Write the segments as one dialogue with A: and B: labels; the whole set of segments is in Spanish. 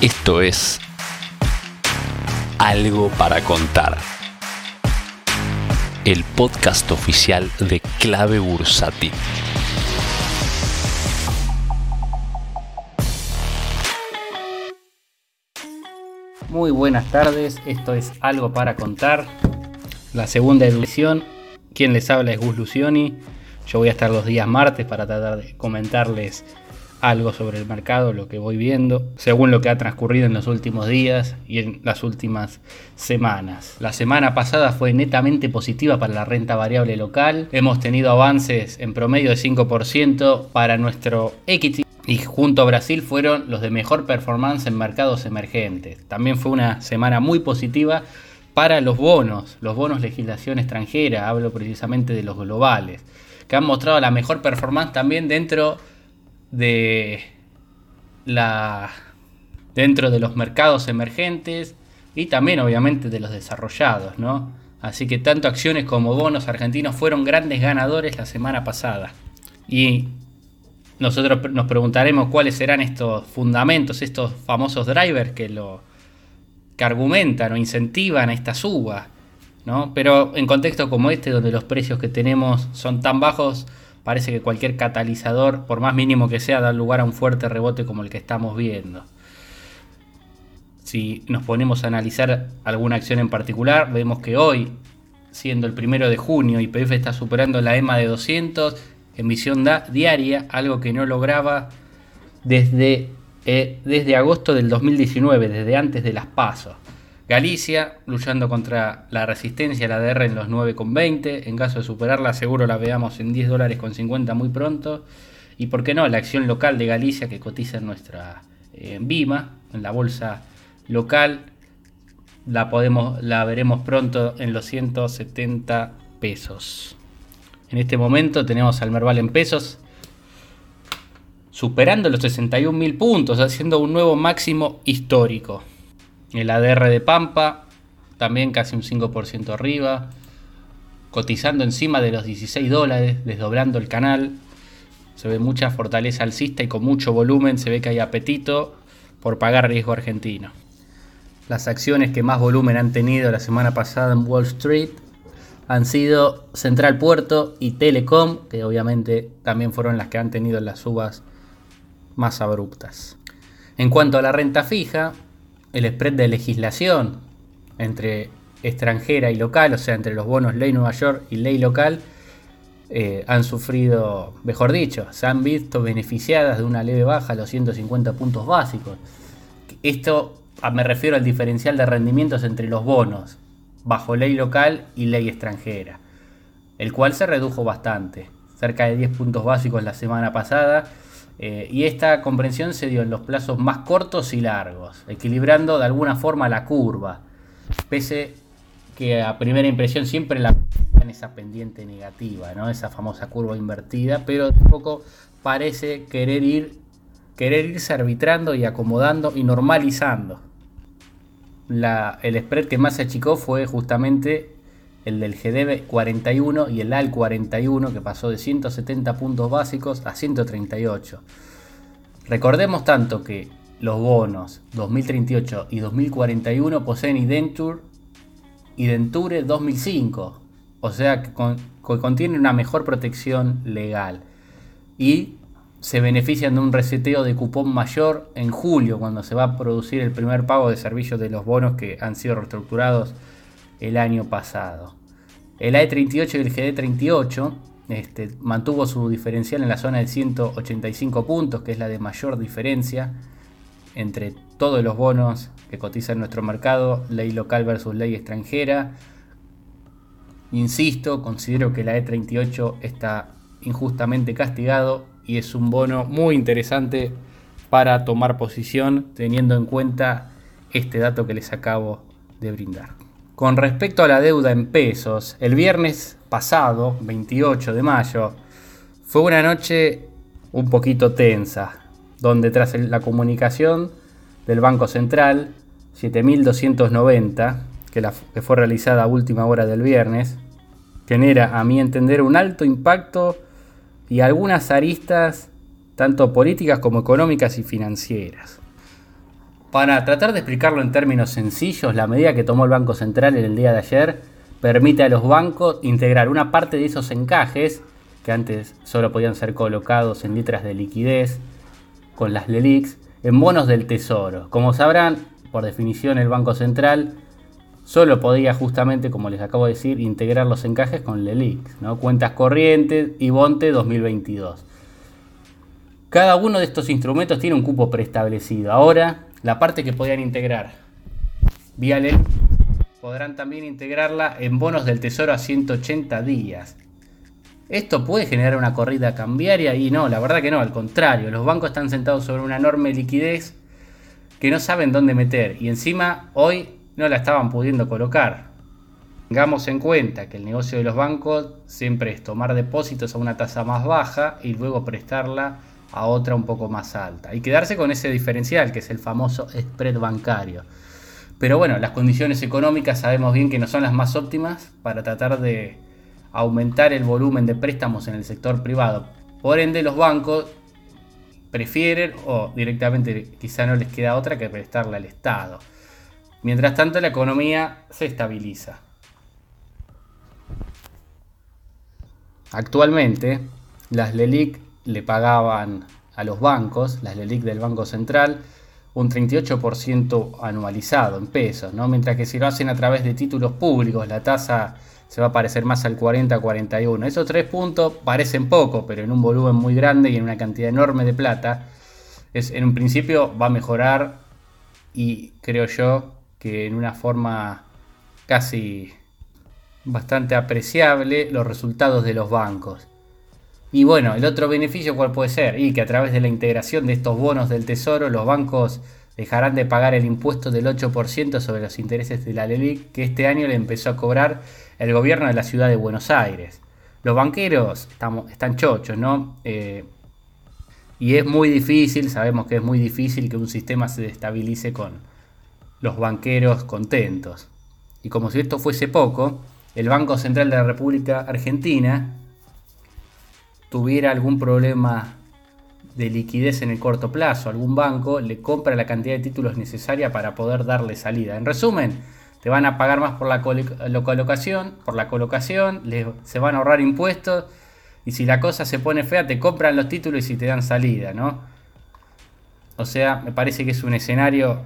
A: Esto es Algo para contar. El podcast oficial de Clave Bursati.
B: Muy buenas tardes, esto es Algo para contar, la segunda edición. Quien les habla es Gus Lucioni. Yo voy a estar los días martes para tratar de comentarles algo sobre el mercado, lo que voy viendo, según lo que ha transcurrido en los últimos días y en las últimas semanas. La semana pasada fue netamente positiva para la renta variable local. Hemos tenido avances en promedio de 5% para nuestro equity. Y junto a Brasil fueron los de mejor performance en mercados emergentes. También fue una semana muy positiva para los bonos, los bonos legislación extranjera, hablo precisamente de los globales, que han mostrado la mejor performance también dentro de la dentro de los mercados emergentes y también obviamente de los desarrollados, ¿no? Así que tanto acciones como bonos argentinos fueron grandes ganadores la semana pasada. Y nosotros nos preguntaremos cuáles serán estos fundamentos, estos famosos drivers que lo que argumentan o incentivan a esta suba, ¿no? Pero en contextos como este donde los precios que tenemos son tan bajos, parece que cualquier catalizador, por más mínimo que sea, da lugar a un fuerte rebote como el que estamos viendo. Si nos ponemos a analizar alguna acción en particular, vemos que hoy, siendo el primero de junio, YPF está superando la EMA de 200 en visión diaria, algo que no lograba desde, eh, desde agosto del 2019, desde antes de las pasos. Galicia luchando contra la resistencia a la DR en los 9,20. En caso de superarla, seguro la veamos en 10 dólares con 50 muy pronto. Y por qué no, la acción local de Galicia que cotiza en nuestra eh, BIMA, en la bolsa local, la, podemos, la veremos pronto en los 170 pesos. En este momento tenemos al Merval en pesos superando los 61 mil puntos, haciendo un nuevo máximo histórico. El ADR de Pampa, también casi un 5% arriba, cotizando encima de los 16 dólares, desdoblando el canal. Se ve mucha fortaleza alcista y con mucho volumen se ve que hay apetito por pagar riesgo argentino. Las acciones que más volumen han tenido la semana pasada en Wall Street han sido Central Puerto y Telecom, que obviamente también fueron las que han tenido las subas más abruptas. En cuanto a la renta fija, el spread de legislación entre extranjera y local, o sea, entre los bonos ley Nueva York y ley local, eh, han sufrido, mejor dicho, se han visto beneficiadas de una leve baja a los 150 puntos básicos. Esto me refiero al diferencial de rendimientos entre los bonos bajo ley local y ley extranjera, el cual se redujo bastante, cerca de 10 puntos básicos la semana pasada eh, y esta comprensión se dio en los plazos más cortos y largos, equilibrando de alguna forma la curva, pese que a primera impresión siempre la en esa pendiente negativa, ¿no? esa famosa curva invertida, pero tampoco parece querer ir querer irse arbitrando y acomodando y normalizando. el spread que más se achicó fue justamente el del GDB 41 y el AL 41 que pasó de 170 puntos básicos a 138. Recordemos tanto que los bonos 2038 y 2041 poseen Identure y Denture 2005, o sea que, contienen una mejor protección legal y se benefician de un reseteo de cupón mayor en julio cuando se va a producir el primer pago de servicios de los bonos que han sido reestructurados el año pasado. El AE38 y el GD38 este, mantuvo su diferencial en la zona de 185 puntos, que es la de mayor diferencia entre todos los bonos que cotizan en nuestro mercado, ley local versus ley extranjera. Insisto, considero que la E38 está injustamente castigado y es un bono muy interesante para tomar posición teniendo en cuenta este dato que les acabo de brindar. Con respecto a la deuda en pesos, el viernes pasado, 28 de mayo, fue una noche un poquito tensa, donde tras la comunicación del Banco Central 7290, que, que fue realizada a última hora del viernes, genera a mi entender un alto impacto y algunas aristas tanto políticas como económicas y financieras. Para tratar de explicarlo en términos sencillos, la medida que tomó el Banco Central en el día de ayer permite a los bancos integrar una parte de esos encajes, que antes solo podían ser colocados en letras de liquidez, con las LELIX, en bonos del Tesoro. Como sabrán, por definición el Banco Central solo podía justamente, como les acabo de decir, integrar los encajes con LELIX, ¿no? cuentas corrientes y Bonte 2022. Cada uno de estos instrumentos tiene un cupo preestablecido. Ahora, la parte que podían integrar vía podrán también integrarla en bonos del tesoro a 180 días. ¿Esto puede generar una corrida cambiaria? Y no, la verdad que no, al contrario, los bancos están sentados sobre una enorme liquidez que no saben dónde meter y encima hoy no la estaban pudiendo colocar. Tengamos en cuenta que el negocio de los bancos siempre es tomar depósitos a una tasa más baja y luego prestarla a otra un poco más alta y quedarse con ese diferencial que es el famoso spread bancario. Pero bueno, las condiciones económicas sabemos bien que no son las más óptimas para tratar de aumentar el volumen de préstamos en el sector privado. Por ende, los bancos prefieren o directamente quizá no les queda otra que prestarle al Estado. Mientras tanto, la economía se estabiliza. Actualmente, las LELIC le pagaban a los bancos, las LELIC del Banco Central, un 38% anualizado en pesos, ¿no? mientras que si lo hacen a través de títulos públicos, la tasa se va a parecer más al 40-41. Esos tres puntos parecen poco, pero en un volumen muy grande y en una cantidad enorme de plata, es, en un principio va a mejorar y creo yo que en una forma casi bastante apreciable los resultados de los bancos. Y bueno, el otro beneficio cuál puede ser? Y que a través de la integración de estos bonos del tesoro los bancos dejarán de pagar el impuesto del 8% sobre los intereses de la LELIC que este año le empezó a cobrar el gobierno de la ciudad de Buenos Aires. Los banqueros estamos, están chochos, ¿no? Eh, y es muy difícil, sabemos que es muy difícil que un sistema se destabilice con los banqueros contentos. Y como si esto fuese poco, el Banco Central de la República Argentina tuviera algún problema de liquidez en el corto plazo, algún banco le compra la cantidad de títulos necesaria para poder darle salida. En resumen, te van a pagar más por la colocación, por la colocación, se van a ahorrar impuestos y si la cosa se pone fea te compran los títulos y te dan salida, ¿no? O sea, me parece que es un escenario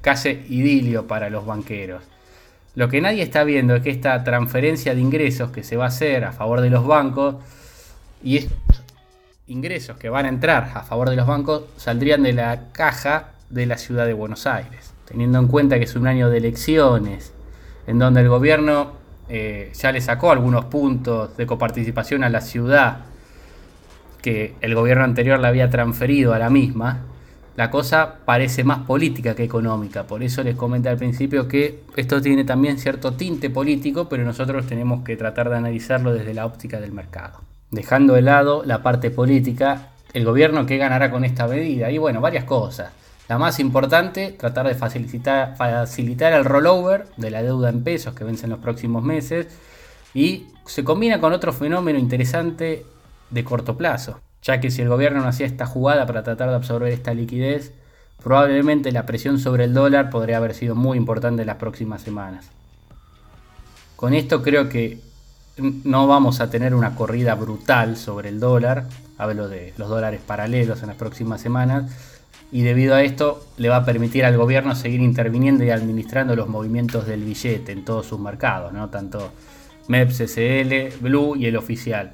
B: casi idilio para los banqueros. Lo que nadie está viendo es que esta transferencia de ingresos que se va a hacer a favor de los bancos y estos ingresos que van a entrar a favor de los bancos saldrían de la caja de la ciudad de Buenos Aires, teniendo en cuenta que es un año de elecciones, en donde el gobierno eh, ya le sacó algunos puntos de coparticipación a la ciudad que el gobierno anterior le había transferido a la misma, la cosa parece más política que económica. Por eso les comenté al principio que esto tiene también cierto tinte político, pero nosotros tenemos que tratar de analizarlo desde la óptica del mercado dejando de lado la parte política, el gobierno qué ganará con esta medida. Y bueno, varias cosas. La más importante, tratar de facilitar, facilitar el rollover de la deuda en pesos que vence en los próximos meses. Y se combina con otro fenómeno interesante de corto plazo, ya que si el gobierno no hacía esta jugada para tratar de absorber esta liquidez, probablemente la presión sobre el dólar podría haber sido muy importante en las próximas semanas. Con esto creo que no vamos a tener una corrida brutal sobre el dólar, hablo de los dólares paralelos en las próximas semanas, y debido a esto le va a permitir al gobierno seguir interviniendo y administrando los movimientos del billete en todos sus mercados, ¿no? tanto MEPS, SL, Blue y el oficial.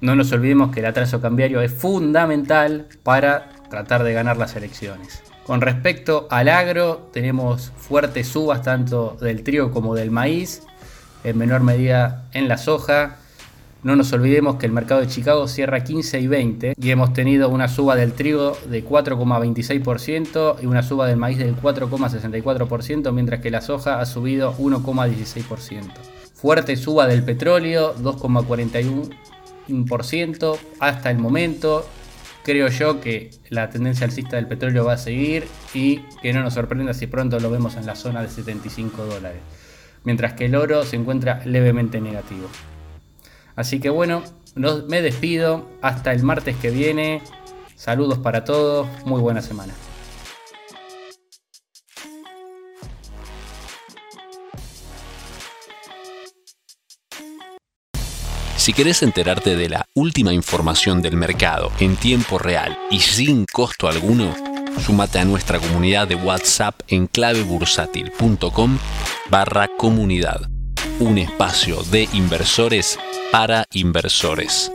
B: No nos olvidemos que el atraso cambiario es fundamental para tratar de ganar las elecciones. Con respecto al agro, tenemos fuertes subas tanto del trigo como del maíz en menor medida en la soja. No nos olvidemos que el mercado de Chicago cierra 15 y 20 y hemos tenido una suba del trigo de 4,26% y una suba del maíz del 4,64%, mientras que la soja ha subido 1,16%. Fuerte suba del petróleo, 2,41% hasta el momento. Creo yo que la tendencia alcista del petróleo va a seguir y que no nos sorprenda si pronto lo vemos en la zona de 75 dólares mientras que el oro se encuentra levemente negativo. Así que bueno, me despido, hasta el martes que viene, saludos para todos, muy buena semana.
A: Si querés enterarte de la última información del mercado en tiempo real y sin costo alguno, sumate a nuestra comunidad de WhatsApp en clavebursátil.com barra comunidad, un espacio de inversores para inversores.